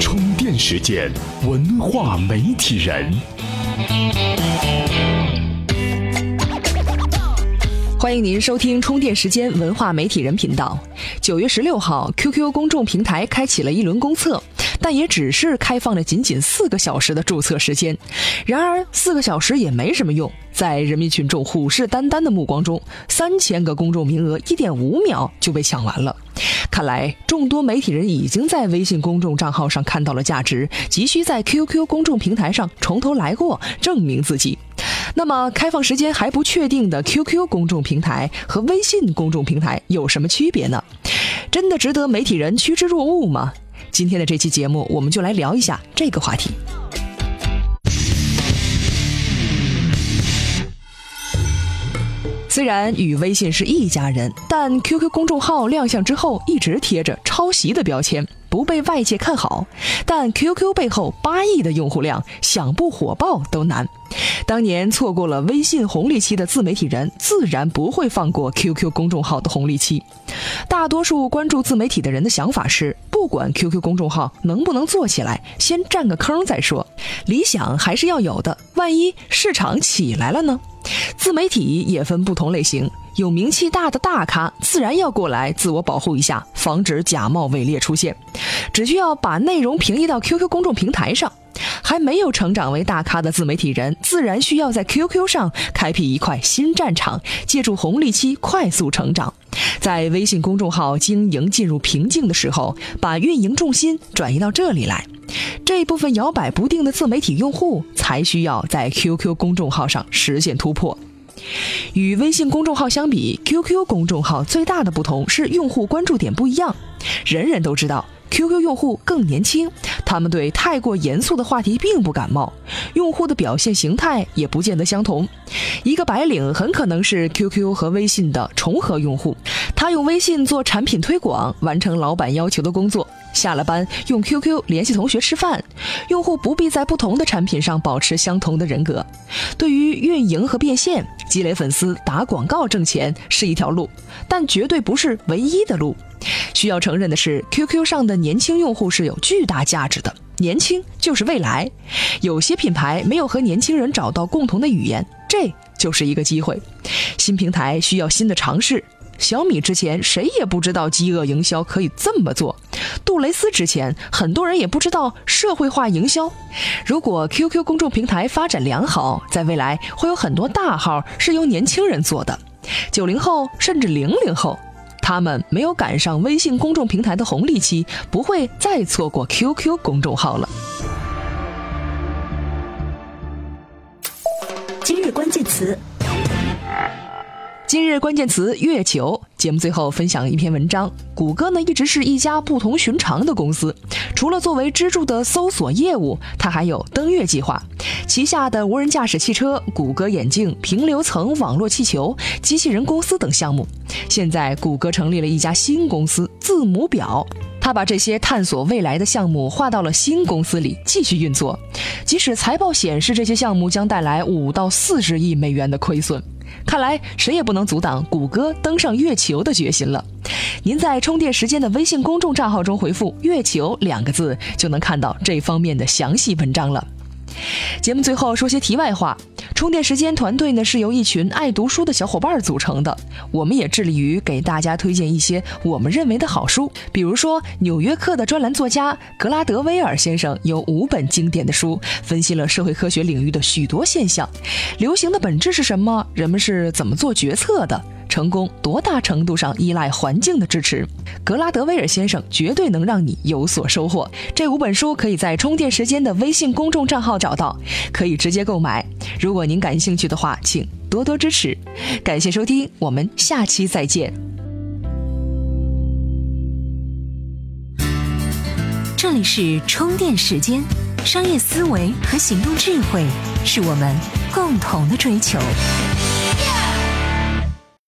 充电时间，文化媒体人。欢迎您收听充电时间文化媒体人频道。九月十六号，QQ 公众平台开启了一轮公测。但也只是开放了仅仅四个小时的注册时间，然而四个小时也没什么用，在人民群众虎视眈眈的目光中，三千个公众名额一点五秒就被抢完了。看来众多媒体人已经在微信公众账号上看到了价值，急需在 QQ 公众平台上从头来过，证明自己。那么开放时间还不确定的 QQ 公众平台和微信公众平台有什么区别呢？真的值得媒体人趋之若鹜吗？今天的这期节目，我们就来聊一下这个话题。虽然与微信是一家人，但 QQ 公众号亮相之后一直贴着抄袭的标签，不被外界看好。但 QQ 背后八亿的用户量，想不火爆都难。当年错过了微信红利期的自媒体人，自然不会放过 QQ 公众号的红利期。大多数关注自媒体的人的想法是，不管 QQ 公众号能不能做起来，先占个坑再说。理想还是要有的，万一市场起来了呢？自媒体也分不同类型，有名气大的大咖，自然要过来自我保护一下，防止假冒伪劣出现。只需要把内容平移到 QQ 公众平台上。还没有成长为大咖的自媒体人，自然需要在 QQ 上开辟一块新战场，借助红利期快速成长。在微信公众号经营进入瓶颈的时候，把运营重心转移到这里来。这部分摇摆不定的自媒体用户，才需要在 QQ 公众号上实现突破。与微信公众号相比，QQ 公众号最大的不同是用户关注点不一样。人人都知道。QQ 用户更年轻，他们对太过严肃的话题并不感冒，用户的表现形态也不见得相同。一个白领很可能是 QQ 和微信的重合用户，他用微信做产品推广，完成老板要求的工作。下了班用 QQ 联系同学吃饭，用户不必在不同的产品上保持相同的人格。对于运营和变现、积累粉丝、打广告挣钱是一条路，但绝对不是唯一的路。需要承认的是，QQ 上的年轻用户是有巨大价值的，年轻就是未来。有些品牌没有和年轻人找到共同的语言，这就是一个机会。新平台需要新的尝试。小米之前谁也不知道饥饿营销可以这么做，杜蕾斯之前很多人也不知道社会化营销。如果 QQ 公众平台发展良好，在未来会有很多大号是由年轻人做的，九零后甚至零零后。他们没有赶上微信公众平台的红利期，不会再错过 QQ 公众号了。今日关键词。今日关键词：月球。节目最后分享一篇文章。谷歌呢一直是一家不同寻常的公司，除了作为支柱的搜索业务，它还有登月计划。旗下的无人驾驶汽车、谷歌眼镜、平流层网络气球、机器人公司等项目。现在，谷歌成立了一家新公司——字母表。他把这些探索未来的项目划到了新公司里继续运作。即使财报显示这些项目将带来五到四十亿美元的亏损。看来谁也不能阻挡谷歌登上月球的决心了。您在充电时间的微信公众账号中回复“月球”两个字，就能看到这方面的详细文章了。节目最后说些题外话。充电时间团队呢是由一群爱读书的小伙伴组成的，我们也致力于给大家推荐一些我们认为的好书。比如说，《纽约客》的专栏作家格拉德威尔先生有五本经典的书，分析了社会科学领域的许多现象。流行的本质是什么？人们是怎么做决策的？成功多大程度上依赖环境的支持？格拉德威尔先生绝对能让你有所收获。这五本书可以在充电时间的微信公众账号找到，可以直接购买。如果您感兴趣的话，请多多支持。感谢收听，我们下期再见。这里是充电时间，商业思维和行动智慧是我们共同的追求。